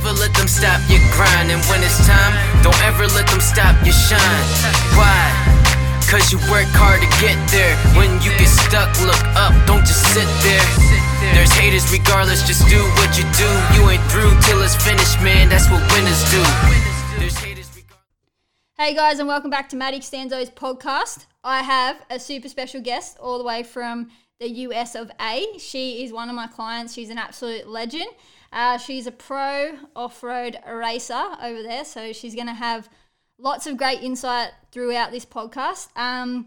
ever let them stop your grind. And when it's time, don't ever let them stop your shine. Why? Cause you work hard to get there. When you get stuck, look up, don't just sit there. There's haters regardless, just do what you do. You ain't through till it's finished, man. That's what winners do. Hey guys, and welcome back to Maddie Stanzo's podcast. I have a super special guest all the way from the US of A. She is one of my clients. She's an absolute legend. Uh, she's a pro off road racer over there, so she's going to have lots of great insight throughout this podcast. Um,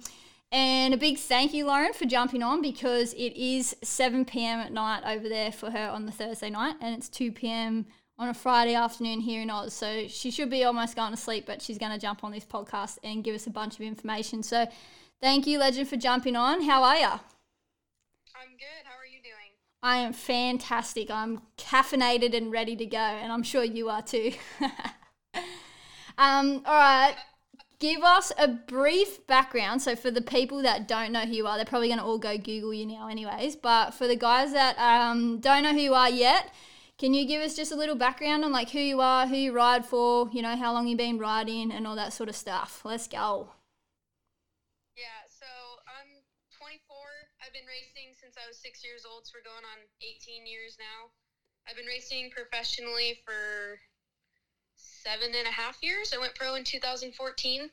and a big thank you, Lauren, for jumping on because it is 7 p.m. at night over there for her on the Thursday night, and it's 2 p.m. on a Friday afternoon here in Oz. So she should be almost going to sleep, but she's going to jump on this podcast and give us a bunch of information. So thank you, Legend, for jumping on. How are you? I'm good. How are? I am fantastic. I'm caffeinated and ready to go, and I'm sure you are too. um, all right. Give us a brief background. So, for the people that don't know who you are, they're probably going to all go Google you now, anyways. But for the guys that um, don't know who you are yet, can you give us just a little background on like who you are, who you ride for, you know, how long you've been riding, and all that sort of stuff? Let's go. Yeah, so I'm 24. I've been racing since I was six years old, so we're going on 18 years now. I've been racing professionally for seven and a half years. I went pro in 2014.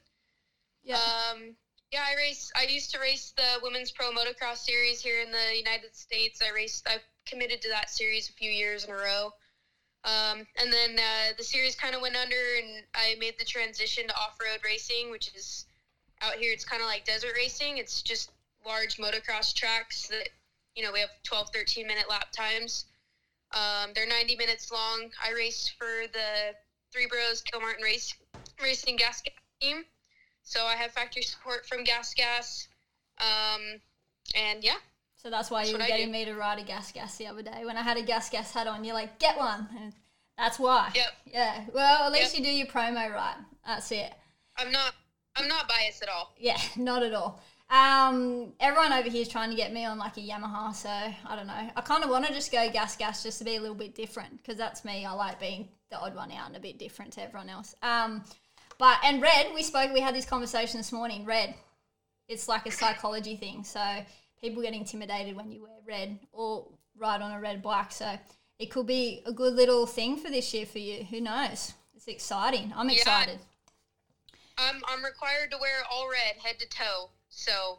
Yeah. Um, yeah, I race. I used to race the women's pro motocross series here in the United States. I raced. I committed to that series a few years in a row. Um, and then uh, the series kind of went under, and I made the transition to off-road racing, which is out here. It's kind of like desert racing. It's just large motocross tracks that you know we have 12, 13 minute lap times. Um, they're 90 minutes long. I raced for the Three Bros Kilmartin Race Racing Gas Gas team, so I have factory support from Gas Gas. Um, and yeah, So that's why you were getting me to ride a gas gas the other day. When I had a gas gas hat on, you're like, get one. And that's why. Yep. Yeah. Well, at least Yep. you do your promo right. That's it. I'm not I'm not biased at all. Yeah, not at all. Um, everyone over here is trying to get me on like a Yamaha, so I don't know. I kind of want to just go gas gas just to be a little bit different because that's me. I like being the odd one out and a bit different to everyone else. Um, but and red, we spoke. We had this conversation this morning. Red, it's like a psychology thing. So people get intimidated when you wear red or ride on a red bike. So it could be a good little thing for this year for you. Who knows? It's exciting. I'm Yeah. excited. I'm I'm required to wear all red head to toe, so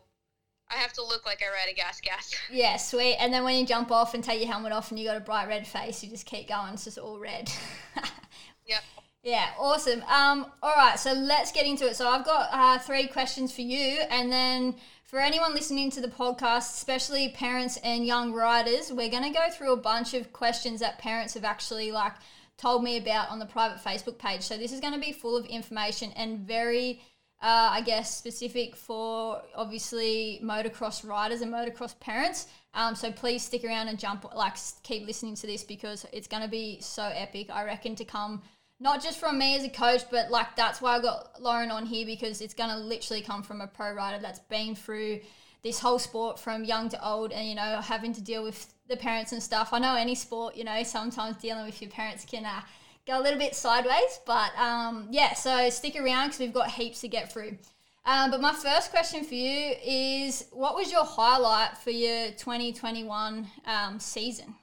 I have to look like I ride a gas gas. Yeah, sweet. And then when you jump off and take your helmet off and you got a bright red face, you just keep going. It's just all red. yep. yeah, awesome. Um, all right, so let's get into it. So I've got uh, three questions for you, and then for anyone listening to the podcast, especially parents and young riders, we're going to go through a bunch of questions that parents have actually like told me about on the private Facebook page. So this is going to be full of information and very uh, I guess, specific for obviously motocross riders and motocross parents. Um, so please stick around and jump, like, keep listening to this because it's going to be so epic. I reckon to come, not just from me as a coach, but like that's why I got Lauren on here because it's going to literally come from a pro rider that's been through this whole sport from young to old and, you know, having to deal with the parents and stuff. I know any sport, you know, sometimes dealing with your parents can, uh, go a little bit sideways. But um, yeah, so stick around because we've got heaps to get through. Um, but my first question for you is what was your highlight for your 2021 um, season?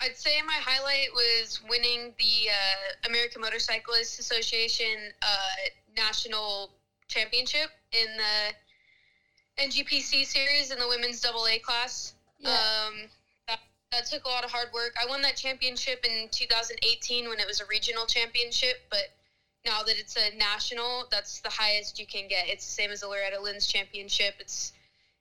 I'd say my highlight was winning the uh, American Motorcyclists Association uh, national championship in the NGPC series in the women's double A class. Yeah. Um, that, took a lot of hard work. I won that championship in 2018 when it was a regional championship, but now that it's a national, that's the highest you can get. It's the same as the Loretta Lynn's championship. It's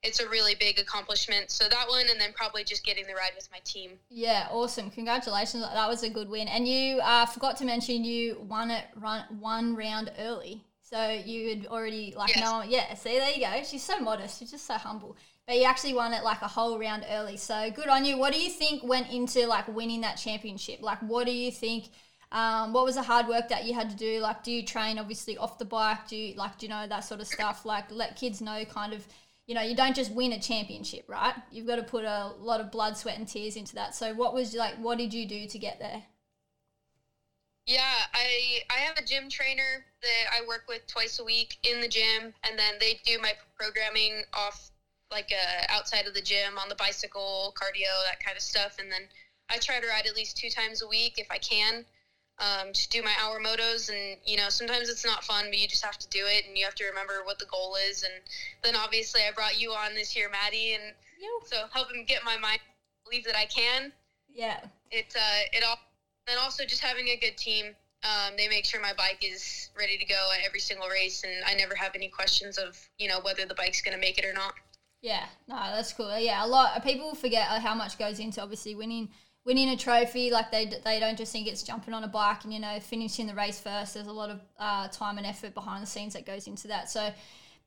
it's a really big accomplishment. So that one, and then probably just getting the ride with my team. Yeah, awesome. Congratulations. That was a good win. And you uh, forgot to mention you won it run one round early. So you had already like Yes. no yeah, see there you go. She's so modest, she's just so humble. But you actually won it like a whole round early. So good on you. What do you think went into like winning that championship? Like what do you think um, what was the hard work that you had to do? Like, do you train obviously off the bike? Do you like, do you know that sort of stuff? Like, let kids know kind of, you know, you don't just win a championship, right? You've got to put a lot of blood, sweat, and tears into that. So, what was like, what did you do to get there? Yeah, I I have a gym trainer that I work with twice a week in the gym, and then they do my programming off like uh, outside of the gym on the bicycle, cardio, that kind of stuff, and then I try to ride at least two times a week if I can. Um, just do my hour motos, and you know sometimes it's not fun, but you just have to do it, and you have to remember what the goal is. And then obviously I brought you on this year, Maddie, and so helping get my mind believe that I can. Yeah. It uh, it all and also just having a good team. Um, they make sure my bike is ready to go at every single race, and I never have any questions of you know whether the bike's going to make it or not. Yeah, no, that's cool. Yeah, a lot of people forget how much goes into obviously winning winning a trophy. Like they they don't just think it's jumping on a bike and you know finishing the race first. There's a lot of uh, time and effort behind the scenes that goes into that. So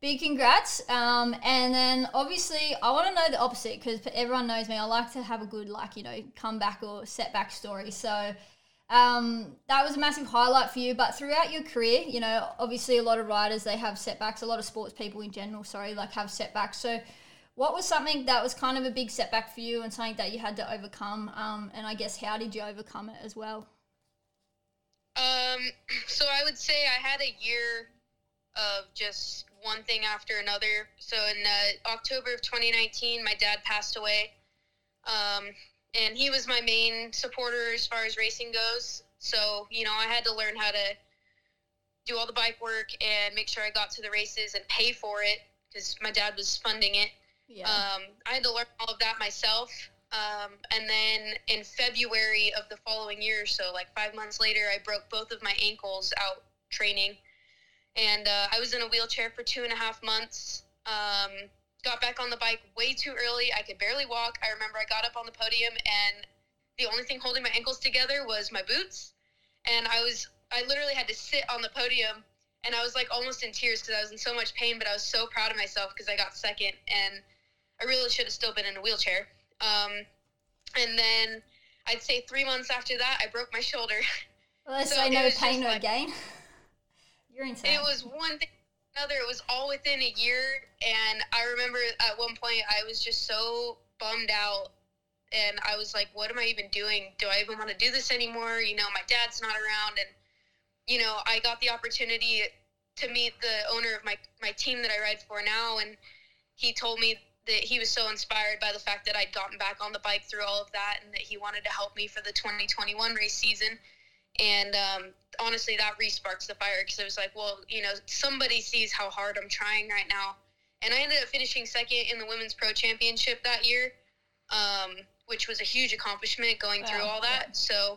big congrats. Um, and then obviously I want to know the opposite because everyone knows me. I like to have a good like you know comeback or setback story. So um, that was a massive highlight for you. But throughout your career, you know, obviously a lot of riders they have setbacks. A lot of sports people in general, sorry, like have setbacks. So, what was something that was kind of a big setback for you and something that you had to overcome? Um, and I guess how did you overcome it as well? Um, so I would say I had a year of just one thing after another. So in uh, October of 2019, my dad passed away. Um, and he was my main supporter as far as racing goes. So, you know, I had to learn how to do all the bike work and make sure I got to the races and pay for it because my dad was funding it. Yeah. Um, I had to learn all of that myself. Um, and then in February of the following year, so like five months later, I broke both of my ankles out training. And uh, I was in a wheelchair for two and a half months. Um, got back on the bike way too early. I could barely walk. I remember I got up on the podium and the only thing holding my ankles together was my boots. And I was, I literally had to sit on the podium and I was like almost in tears because I was in so much pain, but I was so proud of myself because I got second and I really should have still been in a wheelchair. Um, and then I'd say three months after that, I broke my shoulder. Well, so say no pain, no like, gain. You're insane. It was one thing another. It was all within a year, and I remember at one point I was just so bummed out, and I was like, "What am I even doing? Do I even want to do this anymore?" You know, my dad's not around, and you know, I got the opportunity to meet the owner of my my team that I ride for now, and he told me that he was so inspired by the fact that I'd gotten back on the bike through all of that, and that he wanted to help me for the 2021 race season. And um, honestly, that re sparks the fire because it was like, well, you know, somebody sees how hard I'm trying right now. And I ended up finishing second in the Women's Pro Championship that year, um, which was a huge accomplishment going wow. through all that. So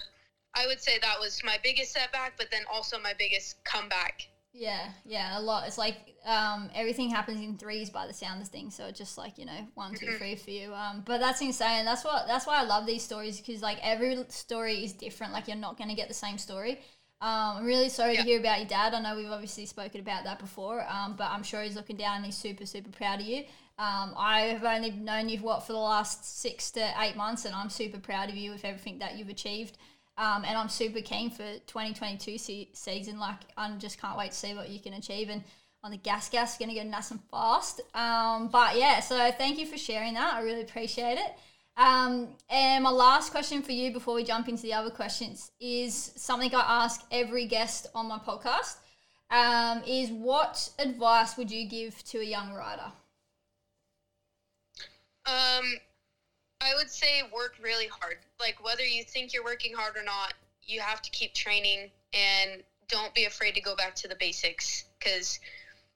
I would say that was my biggest setback, but then also my biggest comeback. Yeah, yeah, a lot. It's like um, everything happens in threes by the sound of things. So just like you know, one, two, mm-hmm. three for you. Um, but that's insane. That's what that's why I love these stories because like every story is different. Like you're not going to get the same story. Um, I'm really sorry yeah. to hear about your dad. I know we've obviously spoken about that before, um, but I'm sure he's looking down and he's super, super proud of you. Um, I have only known you what for the last six to eight months, and I'm super proud of you with everything that you've achieved. Um, and I'm super keen for 2022 se- season. Like, I just can't wait to see what you can achieve. And on the gas gas, going to get nice and fast. Um, but yeah, so thank you for sharing that. I really appreciate it. Um, and my last question for you before we jump into the other questions is something I ask every guest on my podcast. Um, is what advice would you give to a young rider? Um, I would say work really hard. Like whether you think you're working hard or not, you have to keep training and don't be afraid to go back to the basics. Because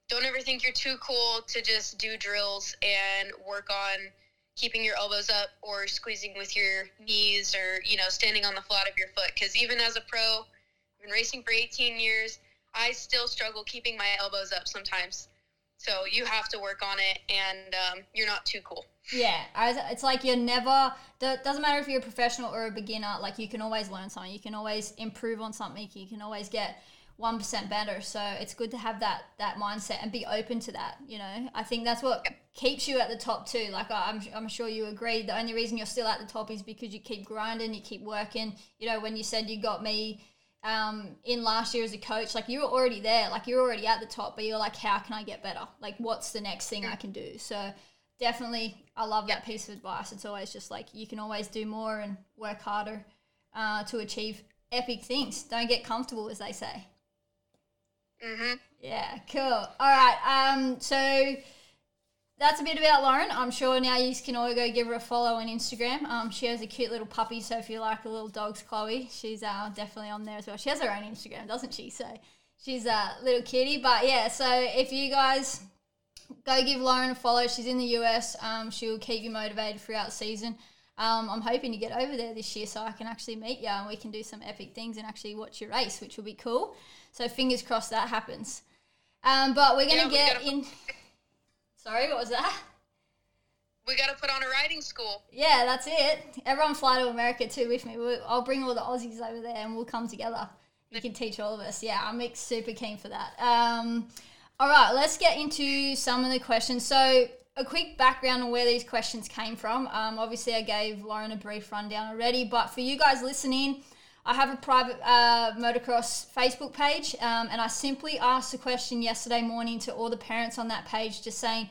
don't ever think you're too cool to just do drills and work on keeping your elbows up or squeezing with your knees or you know standing on the flat of your foot. Because even as a pro I've been racing for 18 years i still struggle keeping my elbows up sometimes so you have to work on it and um, you're not too cool. Yeah it's like you're never it doesn't matter if you're a professional or a beginner like you can always learn something. You can always improve on something. You can always get 1% better. So it's good to have that that mindset and be open to that you know? I think that's what keeps you at the top too. Like I'm, I'm sure you agree. The only reason you're still at the top is because you keep grinding you keep working. You know when you said you got me um, in last year as a coach like you were already there like you're already at the top but you're like how can i get better like what's the next thing i can do so definitely i love that piece of advice it's always just like you can always do more and work harder uh, to achieve epic things. Don't get comfortable, as they say. Mhm. Yeah, cool. All right. Um, so that's a bit about Lauren. I'm sure now you can all go give her a follow on Instagram. Um, she has a cute little puppy, so if you like the little dogs, Chloe, she's uh, definitely on there as well. She has her own Instagram, doesn't she? So she's a little kitty. But yeah, so if you guys go give Lauren a follow, she's in the US. Um, she'll keep you motivated throughout the season. Um, I'm hoping to get over there this year so I can actually meet you and we can do some epic things and actually watch your race, which will be cool. So fingers crossed that happens. Um, but we're gonna Yeah, get in. Sorry, what was that? We got to put on a riding school. Yeah, that's it. Everyone fly to America too with me. We'll, I'll bring all the Aussies over there and we'll come together. You can teach all of us. Yeah, I'm super keen for that. Um, all right, let's get into some of the questions. So, a quick background on where these questions came from. Um, obviously, I gave Lauren a brief rundown already, but for you guys listening, I have a private uh, motocross Facebook page, um, and I simply asked a question yesterday morning to all the parents on that page, just saying,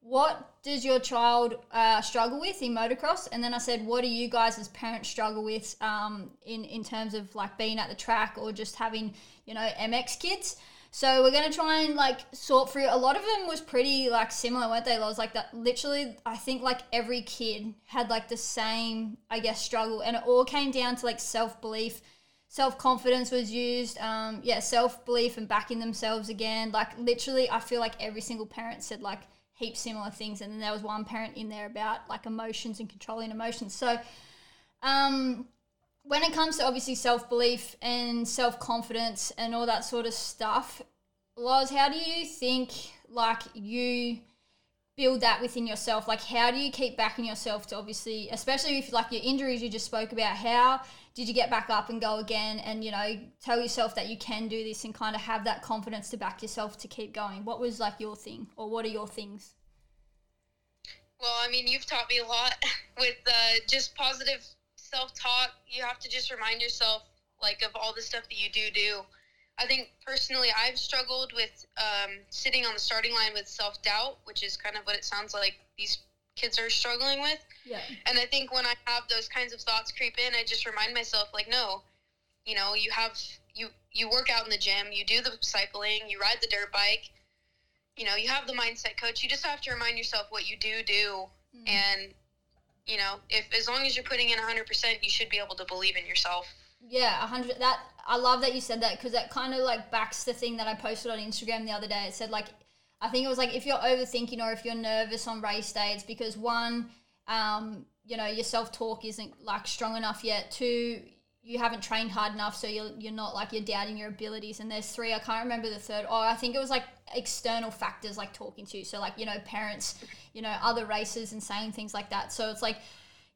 what does your child uh, struggle with in motocross? And then I said, what do you guys as parents struggle with um, in in terms of like being at the track or just having you know MX kids? So we're gonna try and like sort through. A lot of them was pretty like similar, weren't they? Laws like that. Literally, I think like every kid had like the same, I guess, struggle, and it all came down to like self belief self confidence was used. Um, yeah, self belief and backing themselves again. Like literally, I feel like every single parent said like heaps similar things, and then there was one parent in there about like emotions and controlling emotions. So, um, when it comes to obviously self belief and self confidence and all that sort of stuff, Loz, how do you think like you build that within yourself? Like, how do you keep backing yourself to obviously, especially if like your injuries you just spoke about, how did you get back up and go again and, you know, tell yourself that you can do this and kind of have that confidence to back yourself to keep going? What was like your thing or what are your things? Well, I mean, you've taught me a lot with uh, just positive self talk. You have to just remind yourself, like, of all the stuff that you do do. I think personally, I've struggled with um, sitting on the starting line with self doubt, which is kind of what it sounds like these kids are struggling with. Yeah. And I think when I have those kinds of thoughts creep in, I just remind myself, like, no, you know, you have you you work out in the gym, you do the cycling, you ride the dirt bike. You know, you have the mindset coach. You just have to remind yourself what you do do, and you know, if as long as you're putting in 100%, you should be able to believe in yourself. Yeah, hundred. That I love that you said that because that kind of like backs the thing that I posted on Instagram the other day. It said like, I think it was like if you're overthinking or if you're nervous on race day, it's because one, um, you know, your self talk isn't like strong enough yet. Two, you haven't trained hard enough, so you're you're not like you're doubting your abilities. And there's three. I can't remember the third. Oh, I think it was like external factors like talking to you. So like you know, parents, you know, other races and saying things like that. So it's like,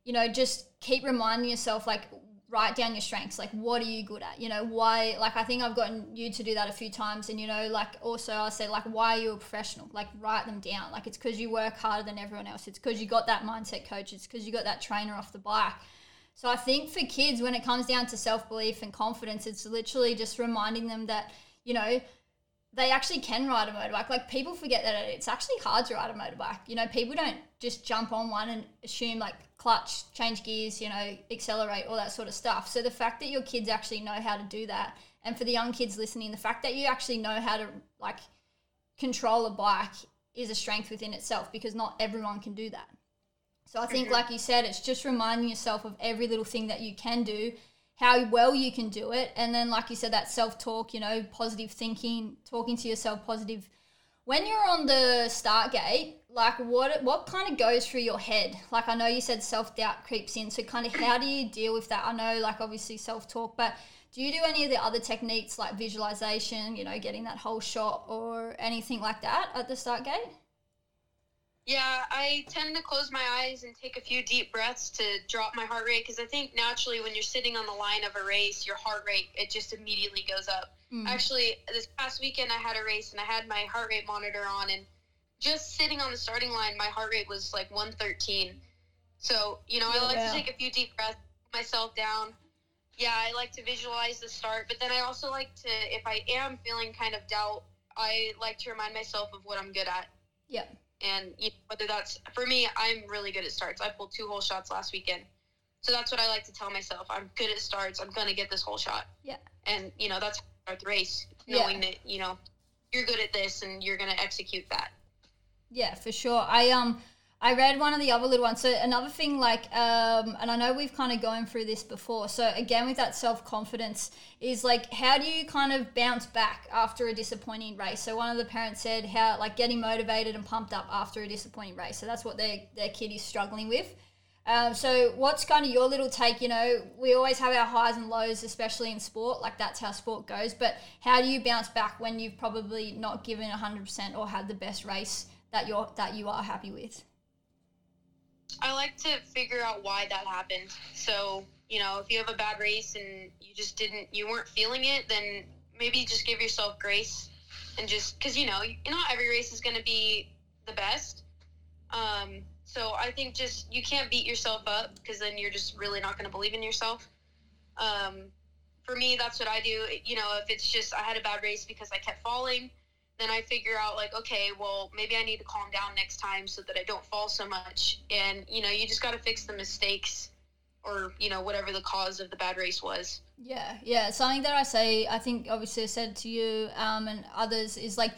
you know, just keep reminding yourself like write down your strengths like what are you good at you know why like i think i've gotten you to do that a few times and you know like also i said like why are you a professional like write them down like it's because you work harder than everyone else it's because you got that mindset coach it's because you got that trainer off the bike so i think for kids when it comes down to self-belief and confidence it's literally just reminding them that you know they actually can ride a motorbike. Like people forget that it's actually hard to ride a motorbike. You know, people don't just jump on one and assume like clutch, change gears, you know, accelerate, all that sort of stuff. So the fact that your kids actually know how to do that, and for the young kids listening, the fact that you actually know how to like control a bike is a strength within itself because not everyone can do that. So I think, mm-hmm. like you said, it's just reminding yourself of every little thing that you can do how well you can do it and then like you said that self-talk you know positive thinking talking to yourself positive. When you're on the start gate like what what kind of goes through your head? Like i know you said self-doubt creeps in so kind of how do you deal with that? I know like obviously self-talk but do you do any of the other techniques like visualization you know getting that holeshot or anything like that at the start gate Yeah, I tend to close my eyes and take a few deep breaths to drop my heart rate because I think naturally when you're sitting on the line of a race, your heart rate it just immediately goes up. Mm. Actually, this past weekend I had a race and I had my heart rate monitor on and just sitting on the starting line, my heart rate was like 113. So, you know, I like Yeah. to take a few deep breaths, myself down. Yeah, I like to visualize the start, but then I also like to, if I am feeling kind of doubt, I like to remind myself of what I'm good at Yep. And you know, whether that's for me i'm really good at starts i pulled two holeshots last weekend So that's what I like to tell myself. I'm good at starts. I'm gonna get this holeshot. Yeah. And you know that's start the race, Yeah. knowing that you know you're good at this and you're gonna execute that. Yeah, for sure. I um I read one of the other little ones. So another thing like um and I know we've kind of gone through this before. So again with that self-confidence is like how do you kind of bounce back after a disappointing race? So one of the parents said how like getting motivated and pumped up after a disappointing race. So that's what their their kid is struggling with. Um, so what's kind of your little take? You know, we always have our highs and lows, especially in sport. Like that's how sport goes. But how do you bounce back when you've probably not given hundred percent or had the best race that you're that you are happy with? I like to figure out why that happened. So, you know, if you have a bad race and you just didn't, you weren't feeling it, then maybe just give yourself grace and just, because, you know, not every race is going to be the best. Um, so I think just, you can't beat yourself up because then you're just really not going to believe in yourself. Um, for me, that's what I do. You know, if it's just, I had a bad race because I kept falling, then I figure out like, okay, well, maybe I need to calm down next time so that I don't fall so much. And you know, you just got to fix the mistakes, or you know, whatever the cause of the bad race was. Yeah, yeah. Something that I say, I think obviously I said to you um, and others is like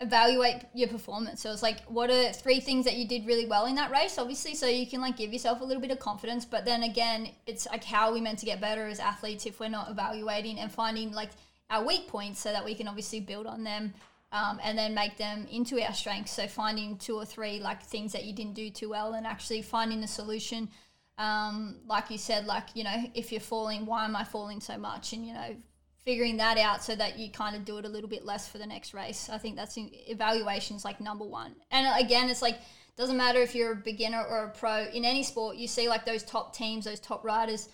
evaluate your performance. So it's like, what are three things that you did really well in that race? Obviously, so you can like give yourself a little bit of confidence. But then again, it's like how are we meant to get better as athletes if we're not evaluating and finding like our weak points so that we can obviously build on them. Um, and then make them into our strengths. So finding two or three like things that you didn't do too well, and actually finding the solution um, like you said, like, you know, if you're falling, why am I falling so much? And, you know, figuring that out so that you kind of do it a little bit less for the next race. I think that's evaluations like number one. And again, it's like, doesn't matter if you're a beginner or a pro in any sport, you see like those top teams, those top riders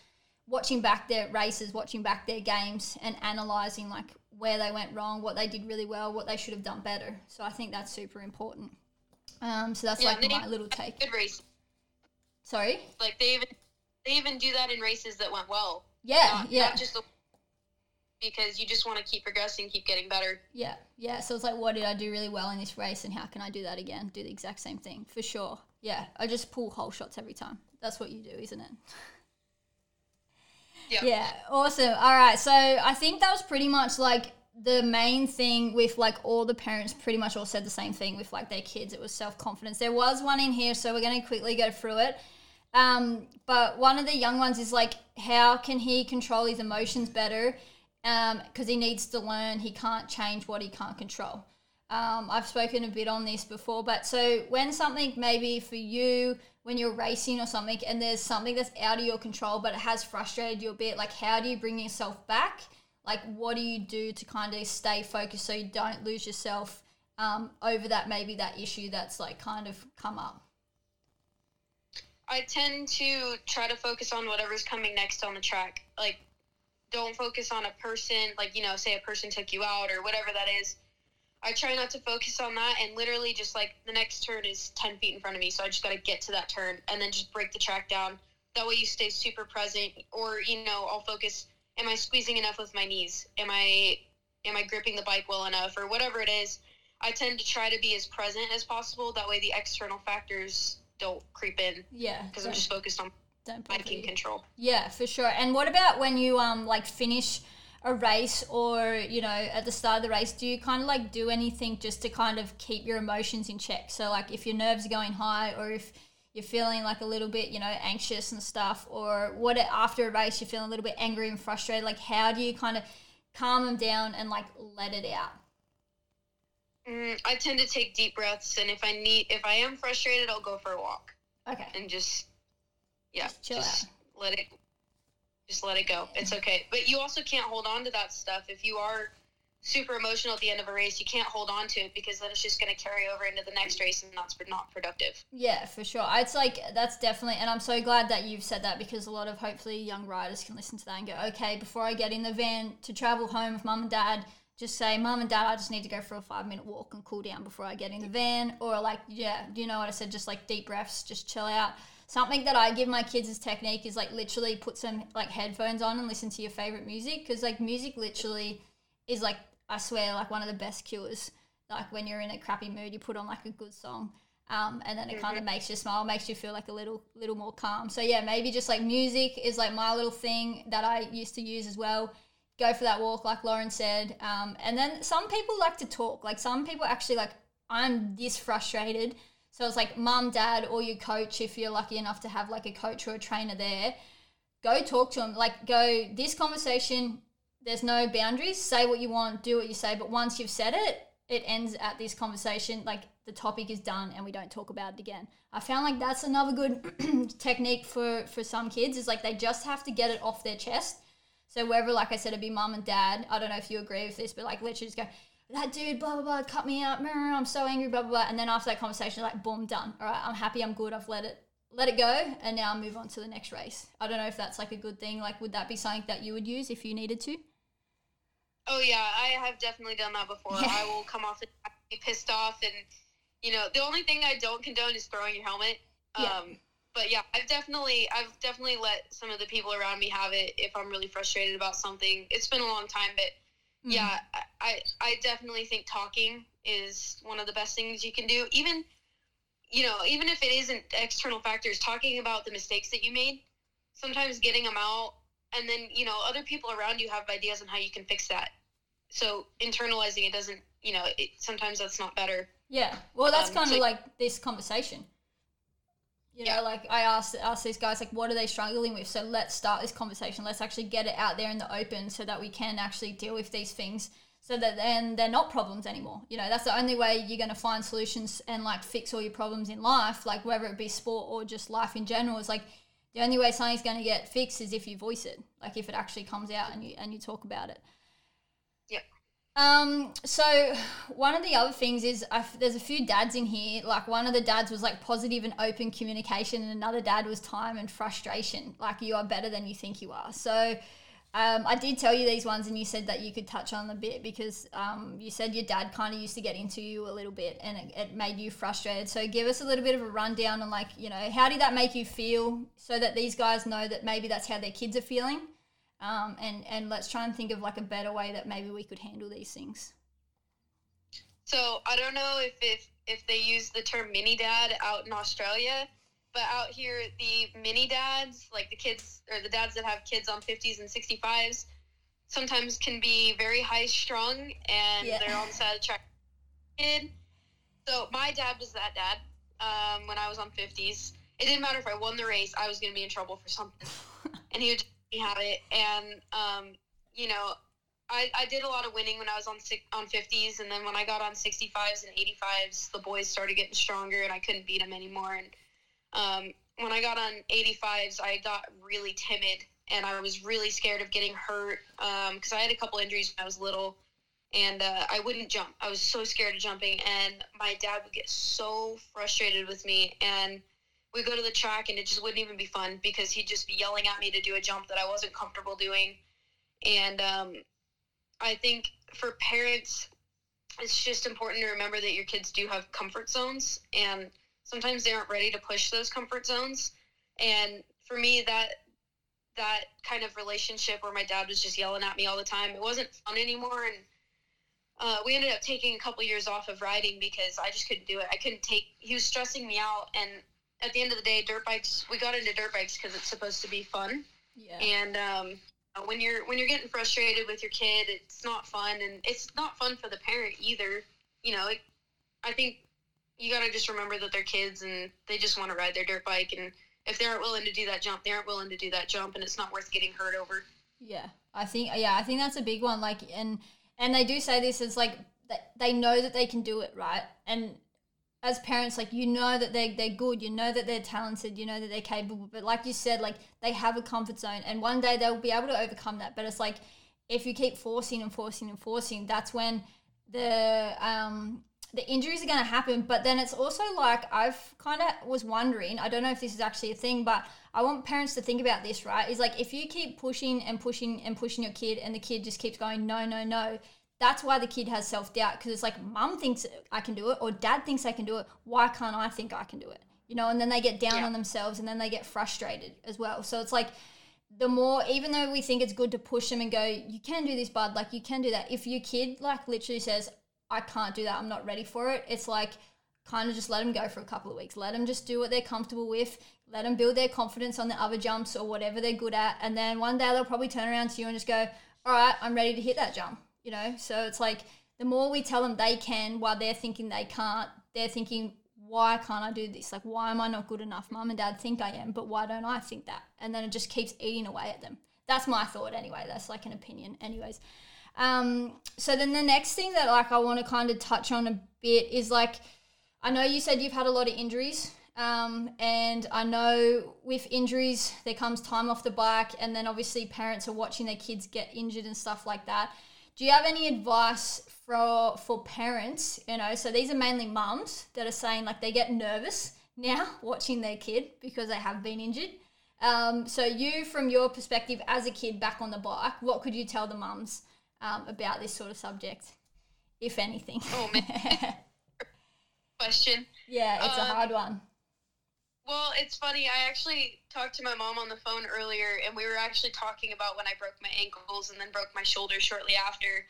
watching back their races, watching back their games and analyzing like where they went wrong, what they did really well, what they should have done better. So I think that's super important. Um, so that's Yeah, like my little take. Good race. Sorry. Like they even they even do that in races that went well. Yeah, Not, yeah. Not just because you just want to keep progressing, keep getting better. Yeah, yeah. So it's like, what did I do really well in this race, and how can I do that again? Do the exact same thing for sure. Yeah, I just pull holeshots every time. That's what you do, isn't it? Yeah. Awesome. All right, so I think that was pretty much like the main thing with like all the parents pretty much all said the same thing with like their kids. It was self confidence. There was one in here, so we're going to quickly go through it. Um, but one of the young ones is like, how can he control his emotions better? Because he needs to learn. He can't change what he can't control. Um, I've spoken a bit on this before, but so when something maybe for you, when you're racing or something, and there's something that's out of your control, but it has frustrated you a bit, like how do you bring yourself back? Like what do you do to kind of stay focused so you don't lose yourself um, over that maybe that issue that's like kind of come up? I tend to try to focus on whatever's coming next on the track. Like, don't focus on a person, like, you know, say a person took you out or whatever that is. I try not to focus on that and literally just like the next turn is 10 feet in front of me. So I just got to get to that turn and then just break the track down. That way you stay super present or, you know, I'll focus. Am I squeezing enough with my knees? Am I, am I gripping the bike well enough or whatever it is? I tend to try to be as present as possible. That way the external factors don't creep in Yeah, because I'm just focused on I can control. Yeah, for sure. And what about when you um like finish a race or you know at the start of the race? Do you kind of like do anything just to kind of keep your emotions in check? So like if your nerves are going high or if you're feeling like a little bit you know anxious and stuff, or what after a race you're feeling a little bit angry and frustrated. Like how do you kind of calm them down and like let it out? Mm, I tend to take deep breaths, and if I need, if I am frustrated, I'll go for a walk Okay. and just, yeah, Just chill let it, just let it go. It's okay. But you also can't hold on to that stuff. If you are super emotional at the end of a race, you can't hold on to it because then it's just going to carry over into the next race, and that's not productive. Yeah, for sure. It's like that's definitely, and I'm so glad that you've said that because a lot of hopefully young riders can listen to that and go, okay, before I get in the van to travel home with mum and dad, just say, mum and dad, I just need to go for a five minute walk and cool down before I get in the van. Or like, yeah, do you know what I said? Just like deep breaths, just chill out. Something that I give my kids as technique is like literally put some like headphones on and listen to your favorite music because like music literally is like I swear like one of the best cures. Like when you're in a crappy mood, you put on like a good song. Um, and then it kind of makes you smile, makes you feel like a little little more calm. So yeah, maybe just like music is like my little thing that I used to use as well. Go for that walk, like Lauren said. Um, and then some people like to talk. Like some people actually like I'm this frustrated. So it's like mum, dad, or your coach if you're lucky enough to have like a coach or a trainer there. Go talk to them. Like go this conversation. There's no boundaries. Say what you want, do what you say. But once you've said it, it ends at this conversation. Like the topic is done and we don't talk about it again. I found like that's another good technique for for some kids is like they just have to get it off their chest. So whether like I said it'd be mum and dad, I don't know if you agree with this, but like literally just go, that dude, blah blah blah, cut me out, I'm so angry, blah blah blah. And then after that conversation, like boom, done. All right, I'm happy, I'm good, I've let it let it go and now I move on to the next race. I don't know if that's like a good thing. Like would that be something that you would use if you needed to? Oh yeah, I have definitely done that before. Yeah. I will come off the be pissed off and you know, the only thing I don't condone is throwing your helmet. Yeah. Um, but yeah, I've definitely, I've definitely let some of the people around me have it if I'm really frustrated about something. It's been a long time, but mm. yeah, I, I definitely think talking is one of the best things you can do. Even, you know, even if it isn't external factors, talking about the mistakes that you made, sometimes getting them out, and then you know, other people around you have ideas on how you can fix that. So internalizing it doesn't, you know, it, sometimes that's not better. Yeah. Well, that's um, kind of like this conversation. You know, yeah. like I asked asked these guys like what are they struggling with? So let's start this conversation. Let's actually get it out there in the open so that we can actually deal with these things so that then they're not problems anymore. You know, that's the only way you're going to find solutions and like fix all your problems in life, like whether it be sport or just life in general is like the only way something's going to get fixed is if you voice it. Like if it actually comes out and you and you talk about it. Um, so one of the other things is I've, there's a few dads in here. Like one of the dads was like positive and open communication, and another dad was time and frustration. Like you are better than you think you are. So um, I did tell you these ones, and you said that you could touch on a bit because um, you said your dad kind of used to get into you a little bit, and it, it made you frustrated. So give us a little bit of a rundown on like you know how did that make you feel, so that these guys know that maybe that's how their kids are feeling um, and and let's try and think of like a better way that maybe we could handle these things. So I don't know if if if they use the term mini dad out in Australia, but out here the mini dads, like the kids or the dads that have kids on 50s and 65s, sometimes can be very high strung and yeah. they're on the side track. Kid. So my dad was that dad um, when I was on 50s. It didn't matter if I won the race, I was going to be in trouble for something. and he would he had it, and um, you know, I, I did a lot of winning when I was on on 50s, and then when I got on 65s and 85s, the boys started getting stronger, and I couldn't beat them anymore. And um, when I got on 85s, I got really timid, and I was really scared of getting hurt because um, I had a couple injuries when I was little, and uh, I wouldn't jump. I was so scared of jumping, and my dad would get so frustrated with me, and we go to the track and it just wouldn't even be fun because he'd just be yelling at me to do a jump that I wasn't comfortable doing. And um, I think for parents, it's just important to remember that your kids do have comfort zones and sometimes they aren't ready to push those comfort zones. And for me, that that kind of relationship where my dad was just yelling at me all the time, it wasn't fun anymore. And uh, we ended up taking a couple years off of riding because I just couldn't do it. I couldn't take. He was stressing me out, and at the end of the day, dirt bikes. We got into dirt bikes because it's supposed to be fun. Yeah. And um, when you're when you're getting frustrated with your kid, it's not fun, and it's not fun for the parent either. You know, it, I think you got to just remember that they're kids and they just want to ride their dirt bike, and if they aren't willing to do that jump, they aren't willing to do that jump, and it's not worth getting hurt over. Yeah, I think yeah, I think that's a big one. Like, and and they do say this is like they know that they can do it, right? And as parents, like you know that they're they're good, you know that they're talented, you know that they're capable. But like you said, like they have a comfort zone, and one day they'll be able to overcome that. But it's like if you keep forcing and forcing and forcing, that's when the um the injuries are going to happen. But then it's also like I've kind of was wondering. I don't know if this is actually a thing, but I want parents to think about this. Right? Is like if you keep pushing and pushing and pushing your kid, and the kid just keeps going no, no, no that's why the kid has self doubt because it's like mum thinks I can do it or dad thinks I can do it. Why can't I think I can do it? You know, and then they get down yeah. on themselves and then they get frustrated as well. So it's like the more, even though we think it's good to push them and go, you can do this, bud, like you can do that. If your kid like literally says, I can't do that, I'm not ready for it, it's like, kind of just let them go for a couple of weeks. Let them just do what they're comfortable with. Let them build their confidence on the other jumps or whatever they're good at. And then one day they'll probably turn around to you and just go, all right, I'm ready to hit that jump. You know, so it's like the more we tell them they can while they're thinking they can't, they're thinking, why can't I do this? Like, why am I not good enough? Mum and dad think I am, but why don't I think that? And then it just keeps eating away at them. That's my thought anyway. That's like an opinion, anyways. Um, so then the next thing that like I want to kind of touch on a bit is like, I know you said you've had a lot of injuries. Um, and I know with injuries, there comes time off the bike, and then obviously parents are watching their kids get injured and stuff like that. Do you have any advice for for parents? You know, so these are mainly mums that are saying like they get nervous now watching their kid because they have been injured. Um, so you, from your perspective as a kid back on the bike, what could you tell the mums um, about this sort of subject, if anything? Oh man, question. Yeah, it's Um, a hard one. Well, it's funny. I actually talked to my mom on the phone earlier, and we were actually talking about when I broke my ankles and then broke my shoulder shortly after.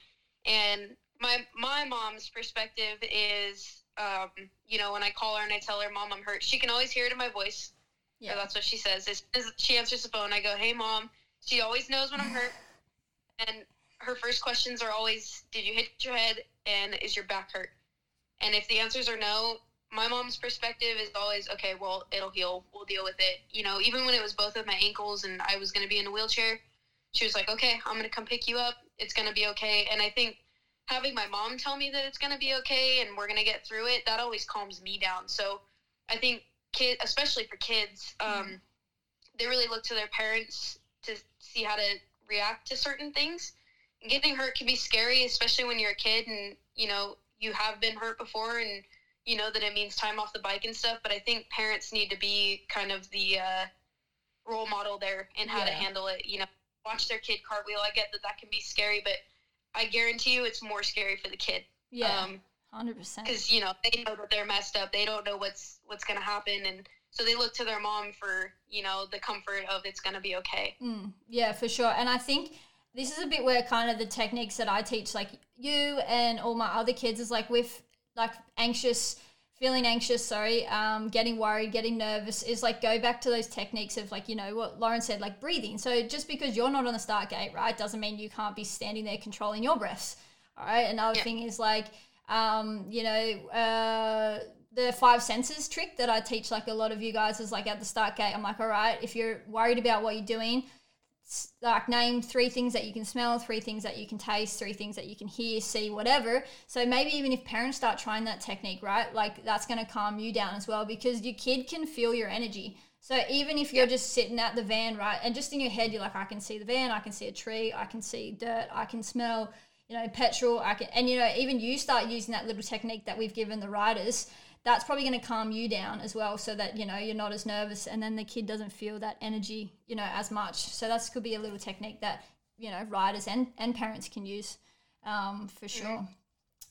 And my my mom's perspective is, um, you know, when I call her and I tell her, "Mom, I'm hurt," she can always hear it in my voice. Yeah. That's what she says. As she answers the phone, I go, "Hey, mom." She always knows when I'm hurt, and her first questions are always, "Did you hit your head?" and "Is your back hurt?" And if the answers are no, my mom's perspective is always, "Okay, well, it'll heal. We'll deal with it." You know, even when it was both of my ankles and I was going to be in a wheelchair, she was like, "Okay, I'm going to come pick you up. It's going to be okay." And I think having my mom tell me that it's going to be okay and we're going to get through it, that always calms me down. So I think kid, especially for kids, um, they really look to their parents to see how to react to certain things. And getting hurt can be scary, especially when you're a kid and you know you have been hurt before and you know that it means time off the bike and stuff. But I think parents need to be kind of the uh, role model there in how to handle it. You know, watch their kid cartwheel. I get that that can be scary, but I guarantee you it's more scary for the kid. Yeah, Um, hundred percent. because you know they know that they're messed up they don't know what's what's going to happen and so they look to their mom for you know the comfort of it's going to be okay Mm, yeah, for sure. And I think this is a bit where kind of the techniques that I teach, like you and all my other kids, is like with like anxious, feeling anxious, sorry, um, getting worried, getting nervous, is like go back to those techniques of like, you know, what Lauren said, like breathing. So just because you're not on the start gate, right, doesn't mean you can't be standing there controlling your breaths. All right. Another Yeah. thing is like, um, you know, uh, the five senses trick that I teach like a lot of you guys is like at the start gate. I'm like, all right, if you're worried about what you're doing, like name three things that you can smell, three things that you can taste, three things that you can hear, see, whatever. So maybe even if parents start trying that technique, right? Like that's going to calm you down as well because your kid can feel your energy. So even if you're just sitting at the van, right, and just in your head, you're like, I can see the van, I can see a tree, I can see dirt, I can smell, you know, petrol, I can, and you know, even you start using that little technique that we've given the riders. That's probably going to calm you down as well, so that you know you're not as nervous, and then the kid doesn't feel that energy, you know, as much. So that's could be a little technique that you know riders and and parents can use um, for sure.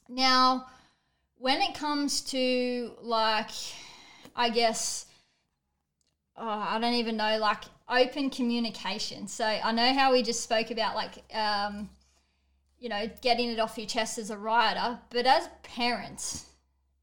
Now, when it comes to like, I guess oh, I don't even know, like open communication. So I know how we just spoke about like, um, you know, getting it off your chest as a rider, but as parents,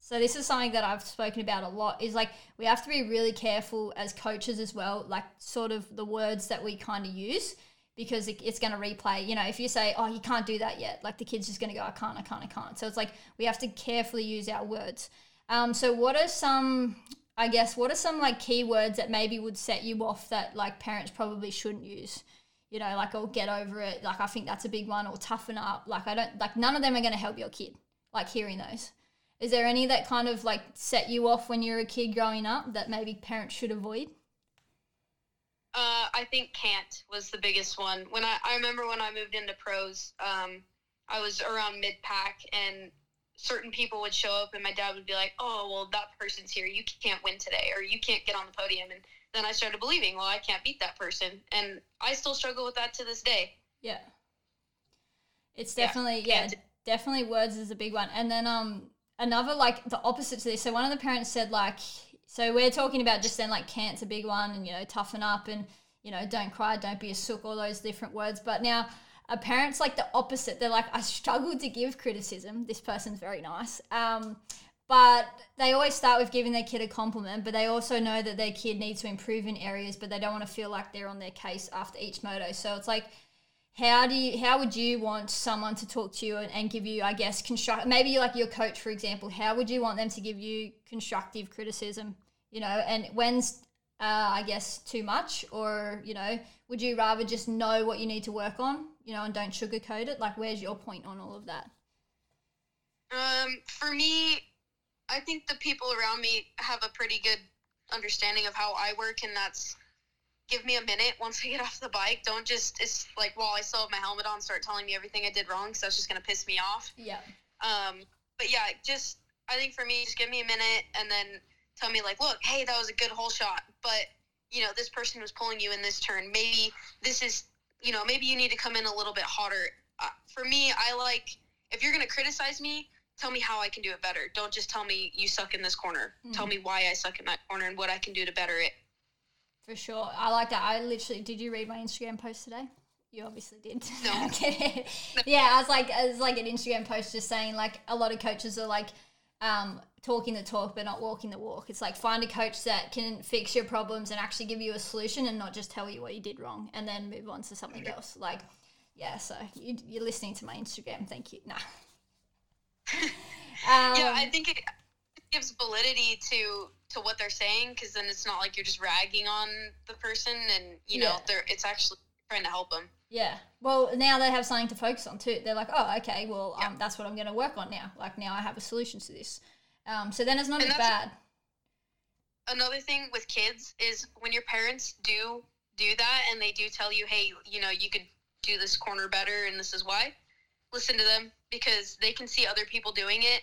so this is something that I've spoken about a lot is like we have to be really careful as coaches as well, like sort of the words that we kind of use because it, it's going to replay. You know, if you say, "Oh, you can't do that yet," like the kid's just going to go, "I can't, I can't, I can't." So it's like we have to carefully use our words. Um, so what are some, I guess, what are some like keywords that maybe would set you off that like parents probably shouldn't use? You know, like "oh, get over it." Like I think that's a big one, or toughen up. Like I don't like none of them are going to help your kid. Like hearing those. Is there any that kind of like set you off when you're a kid growing up that maybe parents should avoid? uh, i think can't was the biggest one when i, I remember when i moved into pros um, i was around mid-pack and certain people would show up and my dad would be like oh well that person's here you can't win today or you can't get on the podium and then i started believing well i can't beat that person and i still struggle with that to this day Yeah. It's definitely yeah, can't- definitely words is a big one. And then um another like the opposite to this. So one of the parents said like so we're talking about just then like can't's a big one and you know toughen up and you know don't cry, don't be a sook, all those different words. But now a parent's like the opposite. They're like I struggle to give criticism. This person's very nice. Um but they always start with giving their kid a compliment, but they also know that their kid needs to improve in areas, but they don't want to feel like they're on their case after each moto. So it's like, how do you, how would you want someone to talk to you and, and give you, I guess, construct, maybe like your coach, for example, how would you want them to give you constructive criticism, you know, and when's, uh, I guess, too much, or, you know, would you rather just know what you need to work on, you know, and don't sugarcoat it? Like, where's your point on all of that? Um, for me, I think the people around me have a pretty good understanding of how I work, and that's give me a minute once I get off the bike. Don't just it's like while I still have my helmet on, start telling me everything I did wrong, so that's just gonna piss me off. Yeah. Um, but yeah, just I think for me, just give me a minute and then tell me like, look, hey, that was a good holeshot, but you know this person was pulling you in this turn. Maybe this is you know maybe you need to come in a little bit hotter. Uh, for me, I like if you're gonna criticize me, tell me how I can do it better. Don't just tell me you suck in this corner. Mm. Tell me why I suck in that corner and what I can do to better it. For sure. I like that. I literally did you read my Instagram post today? You obviously did. No. Okay. yeah, I was like I was like an Instagram post just saying like a lot of coaches are like um, talking the talk but not walking the walk. It's like find a coach that can fix your problems and actually give you a solution and not just tell you what you did wrong and then move on to something else. Like, yeah, so you, you're listening to my Instagram. Thank you. Nah. Um, yeah, I think it gives validity to to what they're saying because then it's not like you're just ragging on the person and you know Yeah. they're it's actually trying to help them. Yeah. Well, now they have something to focus on too. They're like, oh, okay, well, Yeah. um, that's what I'm going to work on now. Like now I have a solution to this. Um, so then it's not And as bad. Another thing with kids is when your parents do do that and they do tell you, hey, you know, you could do this corner better and this is why. Listen to them because they can see other people doing it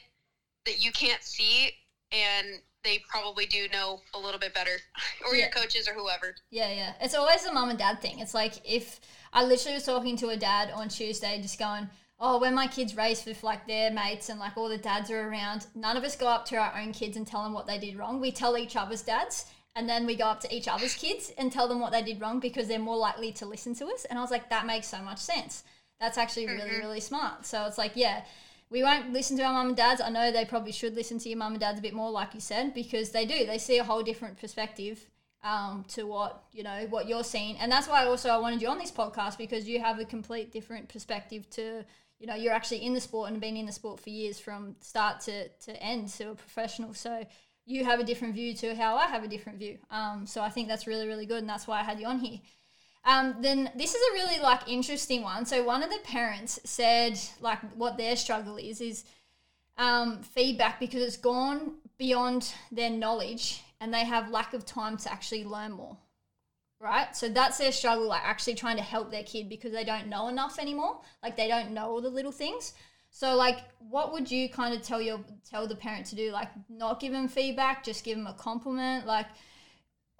that you can't see and they probably do know a little bit better or your coaches or whoever. Yeah, yeah. It's always the mom and dad thing. It's like if I literally was talking to a dad on Tuesday, just going, "Oh, when my kids race with like their mates and like all the dads are around, none of us go up to our own kids and tell them what they did wrong. We tell each other's dads." And then we go up to each other's kids and tell them what they did wrong because they're more likely to listen to us. And I was like, that makes so much sense. That's actually really, mm-hmm. really smart. So it's like, yeah, we won't listen to our mum and dads. I know they probably should listen to your mum and dads a bit more, like you said, because they do. They see a whole different perspective um, to what you know what you're seeing, and that's why also I wanted you on this podcast because you have a complete different perspective to you know you're actually in the sport and been in the sport for years from start to to end to a professional. So you have a different view to how I have a different view. Um, so I think that's really really good, and that's why I had you on here. Um, then this is a really like interesting one. So one of the parents said like what their struggle is is um, feedback because it's gone beyond their knowledge and they have lack of time to actually learn more. Right? So that's their struggle, like actually trying to help their kid because they don't know enough anymore. Like they don't know all the little things. So like what would you kind of tell your tell the parent to do? Like not give them feedback, just give them a compliment, like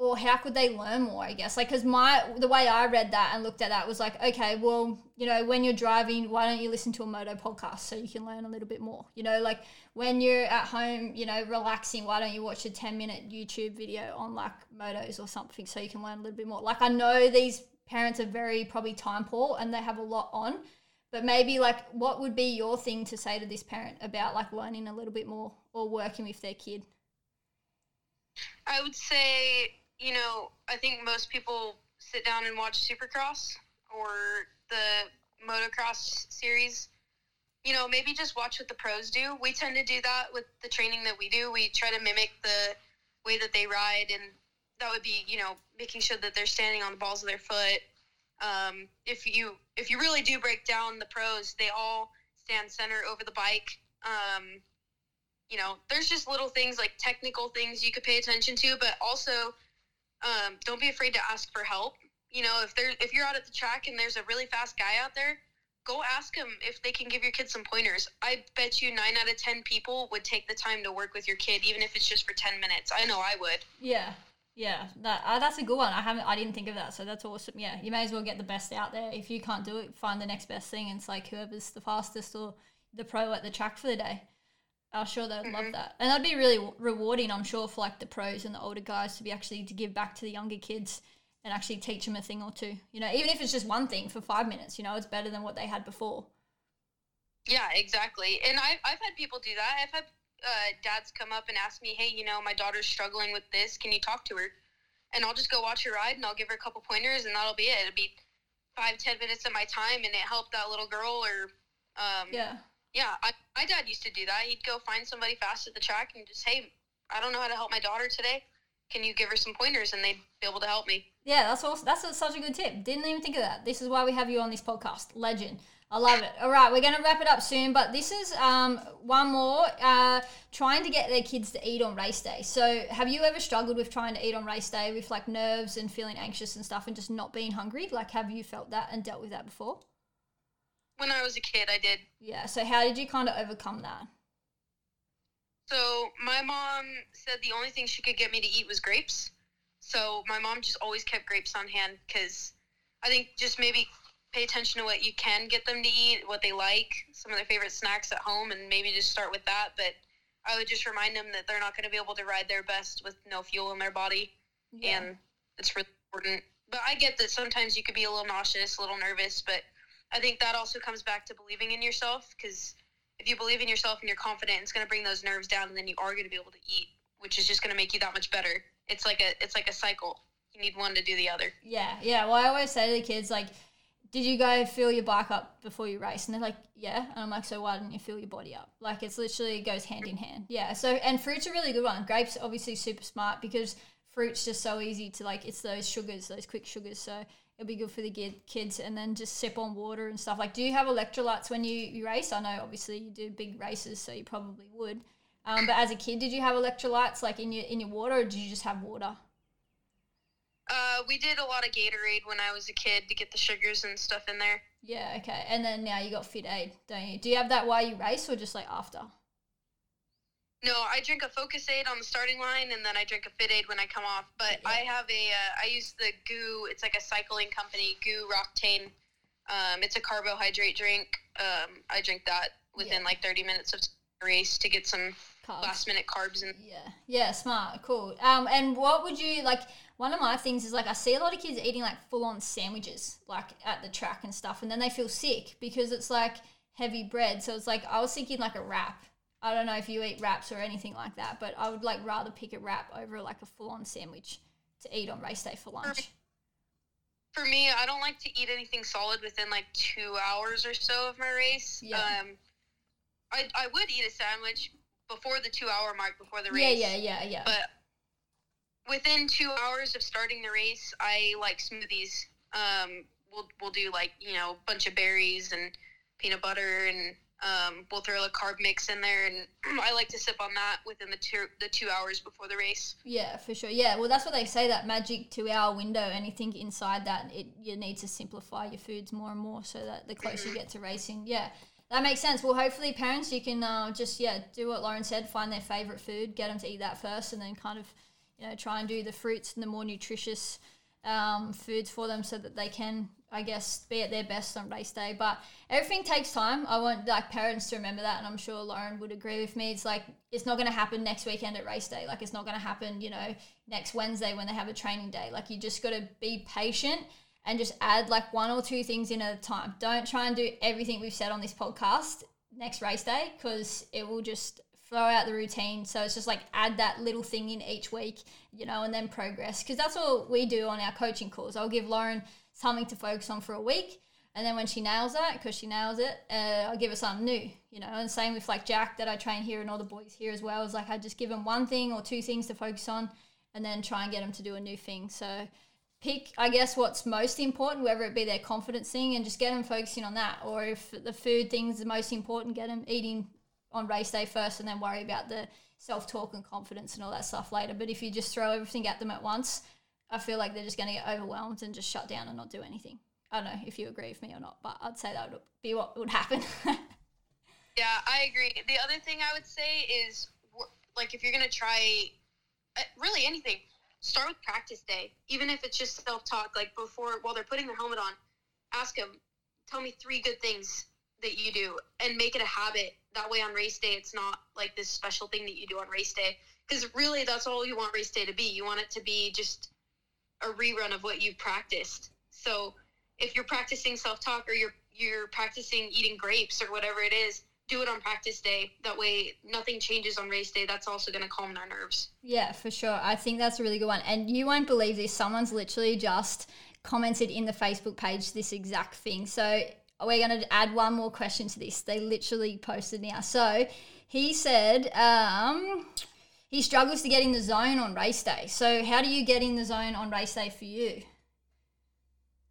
or how could they learn more i guess? Like because my the way i read that and looked at that was like okay well you know when you're driving why don't you listen to a moto podcast so you can learn a little bit more? You know like when you're at home you know relaxing why don't you watch a 10 minute youtube video on like motos or something so you can learn a little bit more? Like i know these parents are very probably time poor and they have a lot on but maybe like what would be your thing to say to this parent about like learning a little bit more or working with their kid? I would say, you know, I think most people sit down and watch Supercross or the motocross series. You know, maybe just watch what the pros do. We tend to do that with the training that we do. We try to mimic the way that they ride, and that would be, you know, making sure that they're standing on the balls of their foot. Um, if you if you really do break down the pros, they all stand center over the bike. Um, you know, there's just little things like technical things you could pay attention to, but also um, don't be afraid to ask for help. You know, if there if you're out at the track and there's a really fast guy out there, go ask him if they can give your kid some pointers. I bet you nine out of ten people would take the time to work with your kid, even if it's just for ten minutes. I know I would. Yeah, yeah, that uh, that's a good one. I haven't, I didn't think of that, so that's awesome. Yeah, you may as well get the best out there. If you can't do it, find the next best thing. And it's like whoever's the fastest or the pro at the track for the day. I'm sure they'd love that, and that'd be really rewarding. I'm sure for like the pros and the older guys to be actually to give back to the younger kids and actually teach them a thing or two. You know, even if it's just one thing for five minutes, you know, it's better than what they had before. Yeah, exactly. And I've I've had people do that. I've had uh, dads come up and ask me, hey, you know, my daughter's struggling with this. Can you talk to her? And I'll just go watch her ride and I'll give her a couple pointers and that'll be it. It'll be five, ten minutes of my time and it helped that little girl or, um, Yeah. Yeah, I, my dad used to do that. He'd go find somebody fast at the track and just, hey, I don't know how to help my daughter today. Can you give her some pointers? And they'd be able to help me. Yeah, that's awesome. That's a, such a good tip. Didn't even think of that. This is why we have you on this podcast. Legend. I love it. All right, we're going to wrap it up soon, but this is um, one more uh, trying to get their kids to eat on race day. So, have you ever struggled with trying to eat on race day with like nerves and feeling anxious and stuff and just not being hungry? Like, have you felt that and dealt with that before? When I was a kid, I did. Yeah. So, how did you kind of overcome that? So my mom said the only thing she could get me to eat was grapes. So my mom just always kept grapes on hand because I think just maybe pay attention to what you can get them to eat, what they like, some of their favorite snacks at home, and maybe just start with that. But I would just remind them that they're not going to be able to ride their best with no fuel in their body, Yeah. and it's really important. But I get that sometimes you could be a little nauseous, a little nervous, but I think that also comes back to believing in yourself because if you believe in yourself and you're confident, it's going to bring those nerves down, and then you are going to be able to eat, which is just going to make you that much better. It's like a it's like a cycle. You need one to do the other. Yeah, yeah. Well, I always say to the kids, like, did you go fill your bike up before you race? And they're like, yeah. And I'm like, so why didn't you fill your body up? Like, it's literally it goes hand in hand. Yeah. So, and fruit's a really good one. Grapes, obviously, super smart because fruit's just so easy to, like, it's those sugars, those quick sugars. So, it'll be good for the kids. And then just sip on water and stuff. Like, do you have electrolytes when you, you race? I know, obviously, you do big races, so you probably would. Um, but as a kid, did you have electrolytes like in your in your water, or did you just have water? Uh, we did a lot of Gatorade when I was a kid to get the sugars and stuff in there. Yeah, okay. And then now you got Fit Aid, don't you? Do you have that while you race or just like after? No, I drink a Focus Aid on the starting line, and then I drink a Fit Aid when I come off. But Yeah. I have a, uh, I use the GU. It's like a cycling company, GU Roctane. Um, it's a carbohydrate drink. Um, I drink that within Yeah. like 30 minutes of race to get some Carbs. last minute carbs in. Yeah, yeah, smart, cool. Um, and what would you like? One of my things is like I see a lot of kids eating like full on sandwiches, like at the track and stuff, and then they feel sick because it's like heavy bread. So it's like I was thinking like a wrap. I don't know if you eat wraps or anything like that, but I would like rather pick a wrap over like a full on sandwich to eat on race day for lunch. For me, I don't like to eat anything solid within like two hours or so of my race. Yeah. Um, I, I would eat a sandwich before the two hour mark before the Yeah, race. yeah, yeah, yeah. But within two hours of starting the race, I like smoothies. Um, we'll we'll do like you know a bunch of berries and peanut butter, and um, we'll throw a carb mix in there, and I like to sip on that within the two the two hours before the race. Yeah, for sure. Yeah, well, that's what they say that magic two hour window. Anything inside that, it you need to simplify your foods more and more so that the closer you get to racing. Yeah, that makes sense. Well, hopefully, parents, you can uh, just yeah do what Lauren said, find their favorite food, get them to eat that first, and then kind of you know try and do the fruits and the more nutritious um, foods for them so that they can. I guess be at their best on race day, but everything takes time. I want like parents to remember that, and I'm sure Lauren would agree with me. It's like it's not going to happen next weekend at race day. Like it's not going to happen, you know, next Wednesday when they have a training day. Like you just got to be patient and just add like one or two things in at a time. Don't try and do everything we've said on this podcast next race day because it will just throw out the routine. So it's just like add that little thing in each week, you know, and then progress. Because that's what we do on our coaching calls. I'll give Lauren something to focus on for a week. And then when she nails that, because she nails it, uh, I'll give her something new, you know. And same with like Jack that I train here and all the boys here as well. Is like I just give them one thing or two things to focus on, and then try and get them to do a new thing. So pick, I guess, what's most important, whether it be their confidence thing, and just get them focusing on that. Or if the food thing's is the most important, get them eating on race day first, and then worry about the self talk and confidence and all that stuff later. But if you just throw everything at them at once, I feel like they're just going to get overwhelmed and just shut down and not do anything. I don't know if you agree with me or not, but I'd say that would be what would happen. Yeah, I agree. The other thing I would say is, like, if you're gonna try, uh, really anything, start with practice day. Even if it's just self talk, like before while they're putting their helmet on, ask them, tell me three good things that you do, and make it a habit. That way, on race day, it's not like this special thing that you do on race day. Because really, that's all you want race day to be. You want it to be just a rerun of what you've practiced. So if you're practicing self talk or you're you're practicing eating grapes or whatever it is, do it on practice day. That way, nothing changes on race day. That's also going to calm their nerves. Yeah, for sure. I think that's a really good one. And you won't believe this. Someone's literally just commented in the Facebook page this exact thing. So we're going to add one more question to this. They literally posted now. So he said um, he struggles to get in the zone on race day. So how do you get in the zone on race day for you?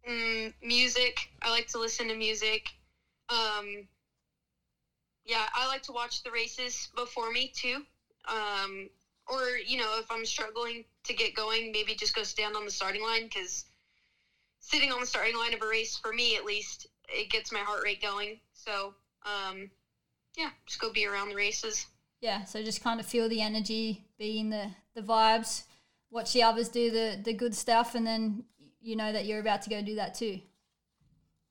Mm, music. I like to listen to music. Um, yeah, I like to watch the races before me too. Um, or you know, if I'm struggling to get going, maybe just go stand on the starting line because sitting on the starting line of a race for me at least it gets my heart rate going. So um, yeah, just go be around the races. Yeah, so just kind of feel the energy, be in the the vibes, watch the others do the the good stuff, and then you know that you're about to go do that too.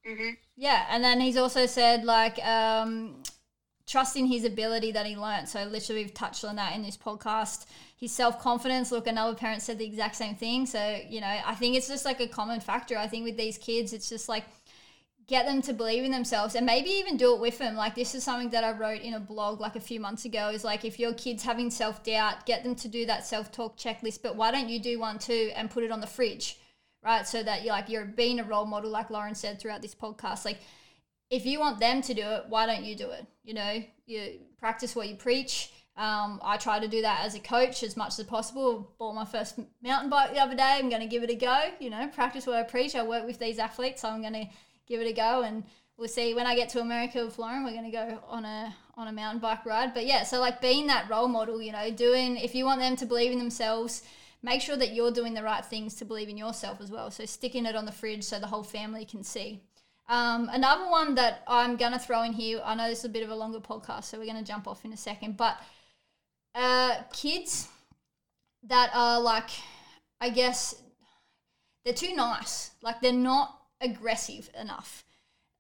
Mm-hmm. Yeah, and then he's also said like um, trust in his ability that he learned. So literally, we've touched on that in this podcast. His self confidence. Look, another parent said the exact same thing. So you know, I think it's just like a common factor. I think with these kids, it's just like get them to believe in themselves and maybe even do it with them. Like this is something that I wrote in a blog like a few months ago is like if your kids having self-doubt, get them to do that self-talk checklist, but why don't you do one too and put it on the fridge? Right? So that you're like you're being a role model like Lauren said throughout this podcast. Like if you want them to do it, why don't you do it? You know, you practice what you preach. Um, I try to do that as a coach as much as possible. Bought my first mountain bike the other day. I'm going to give it a go. You know, practice what I preach. I work with these athletes, so I'm going to give it a go and we'll see. When I get to America with Lauren we're going to go on a on a mountain bike ride. But yeah so like being that role model you know doing if you want them to believe in themselves make sure that you're doing the right things to believe in yourself as well. So sticking it on the fridge so the whole family can see. Um, another one that I'm going to throw in here I know this is a bit of a longer podcast so we're going to jump off in a second but uh, kids that are like I guess they're too nice. Like they're not aggressive enough.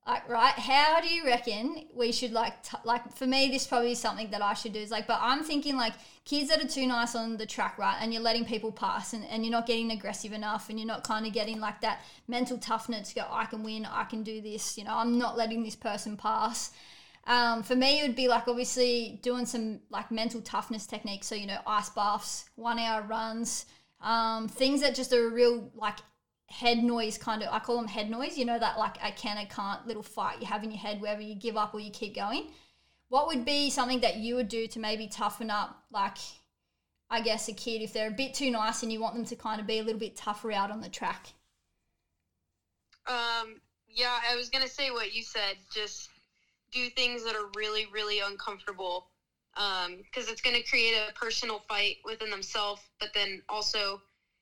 Like, right? How do you reckon we should like, t- like for me, this probably is something that I should do. Is like, but I'm thinking like kids that are too nice on the track, right? And you're letting people pass, and, and you're not getting aggressive enough, and you're not kind of getting like that mental toughness to go, I can win, I can do this. You know, I'm not letting this person pass. Um, for me, it would be like obviously doing some like mental toughness techniques. So you know, ice baths, one hour runs, um, things that just are real like head noise kind of I call them head noise, you know that like I can I can't little fight you have in your head wherever you give up or you keep going. What would be something that you would do to maybe toughen up like I guess a kid if they're a bit too nice and you want them to kind of be a little bit tougher out on the track? Um yeah, I was to say what you said, just do things that are really really uncomfortable um because it's going to create a personal fight within themselves, but then also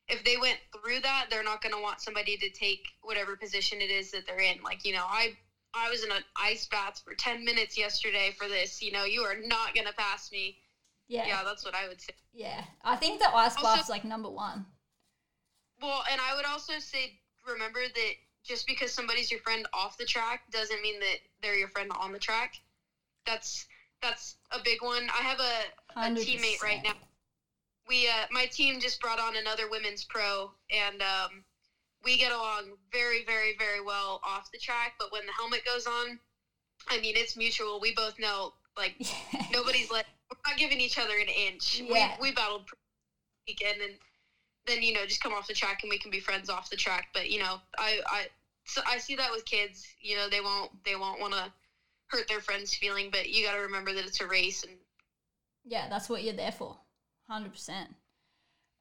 if they went through that, they're not going to want somebody to take whatever position it is that they're in. Like, you know, I I was in an ice bath for 10 minutes yesterday for this. You know, you are not going to pass me. Yeah. Yeah, that's what I would say. Yeah. I think the ice bath's like number 1. Well, and I would also say remember that just because somebody's your friend off the track doesn't mean that they're your friend on the track. That's that's a big one. I have a, a teammate right now we uh, my team just brought on another women's pro, and um, we get along very, very, very well off the track. But when the helmet goes on, I mean, it's mutual. We both know, like, nobody's let. We're not giving each other an inch. Yeah. We we battled weekend, and then you know just come off the track and we can be friends off the track. But you know, I I so I see that with kids. You know, they won't they won't want to hurt their friends' feeling, but you got to remember that it's a race and. Yeah, that's what you're there for. 100%.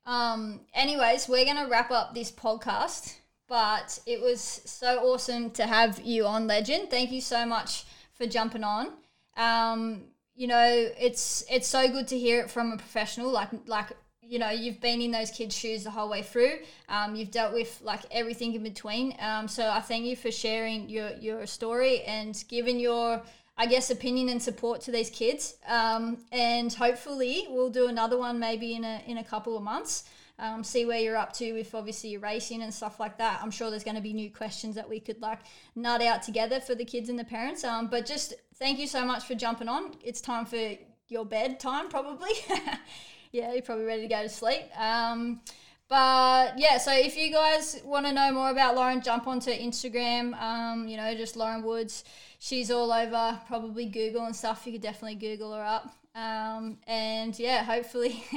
Um, anyways, we're going to wrap up this podcast, but it was so awesome to have you on, Legend. Thank you so much for jumping on. Um, you know, it's it's so good to hear it from a professional like like you know you've been in those kids' shoes the whole way through. Um, you've dealt with like everything in between. Um, so I thank you for sharing your your story and giving your I guess, opinion and support to these kids. Um, and hopefully, we'll do another one maybe in a in a couple of months. Um, see where you're up to with obviously your racing and stuff like that. I'm sure there's going to be new questions that we could like nut out together for the kids and the parents. Um, but just thank you so much for jumping on. It's time for your bedtime, probably. yeah, you're probably ready to go to sleep. Um, but yeah, so if you guys want to know more about Lauren, jump onto Instagram. Um, you know, just Lauren Woods she's all over probably Google and stuff. You could definitely Google her up. Um, and yeah, hopefully,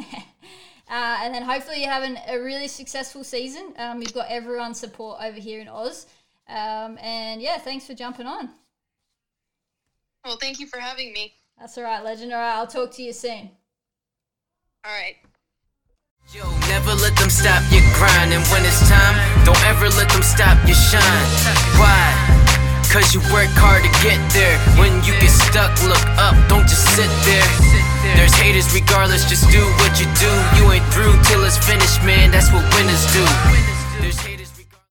uh, and then hopefully you're having a really successful season. Um, you've got everyone's support over here in Oz. Um, and yeah, thanks for jumping on. Well, thank you for having me. That's all right, legend. All right, I'll talk to you soon. All right. Yo, never let them stop your grind, and when it's time, don't ever let them stop your shine. Why? Cause you work hard to get there. When you get stuck, look up, don't just sit there. There's haters regardless, just do what you do. You ain't through till it's finished, man, that's what winners do.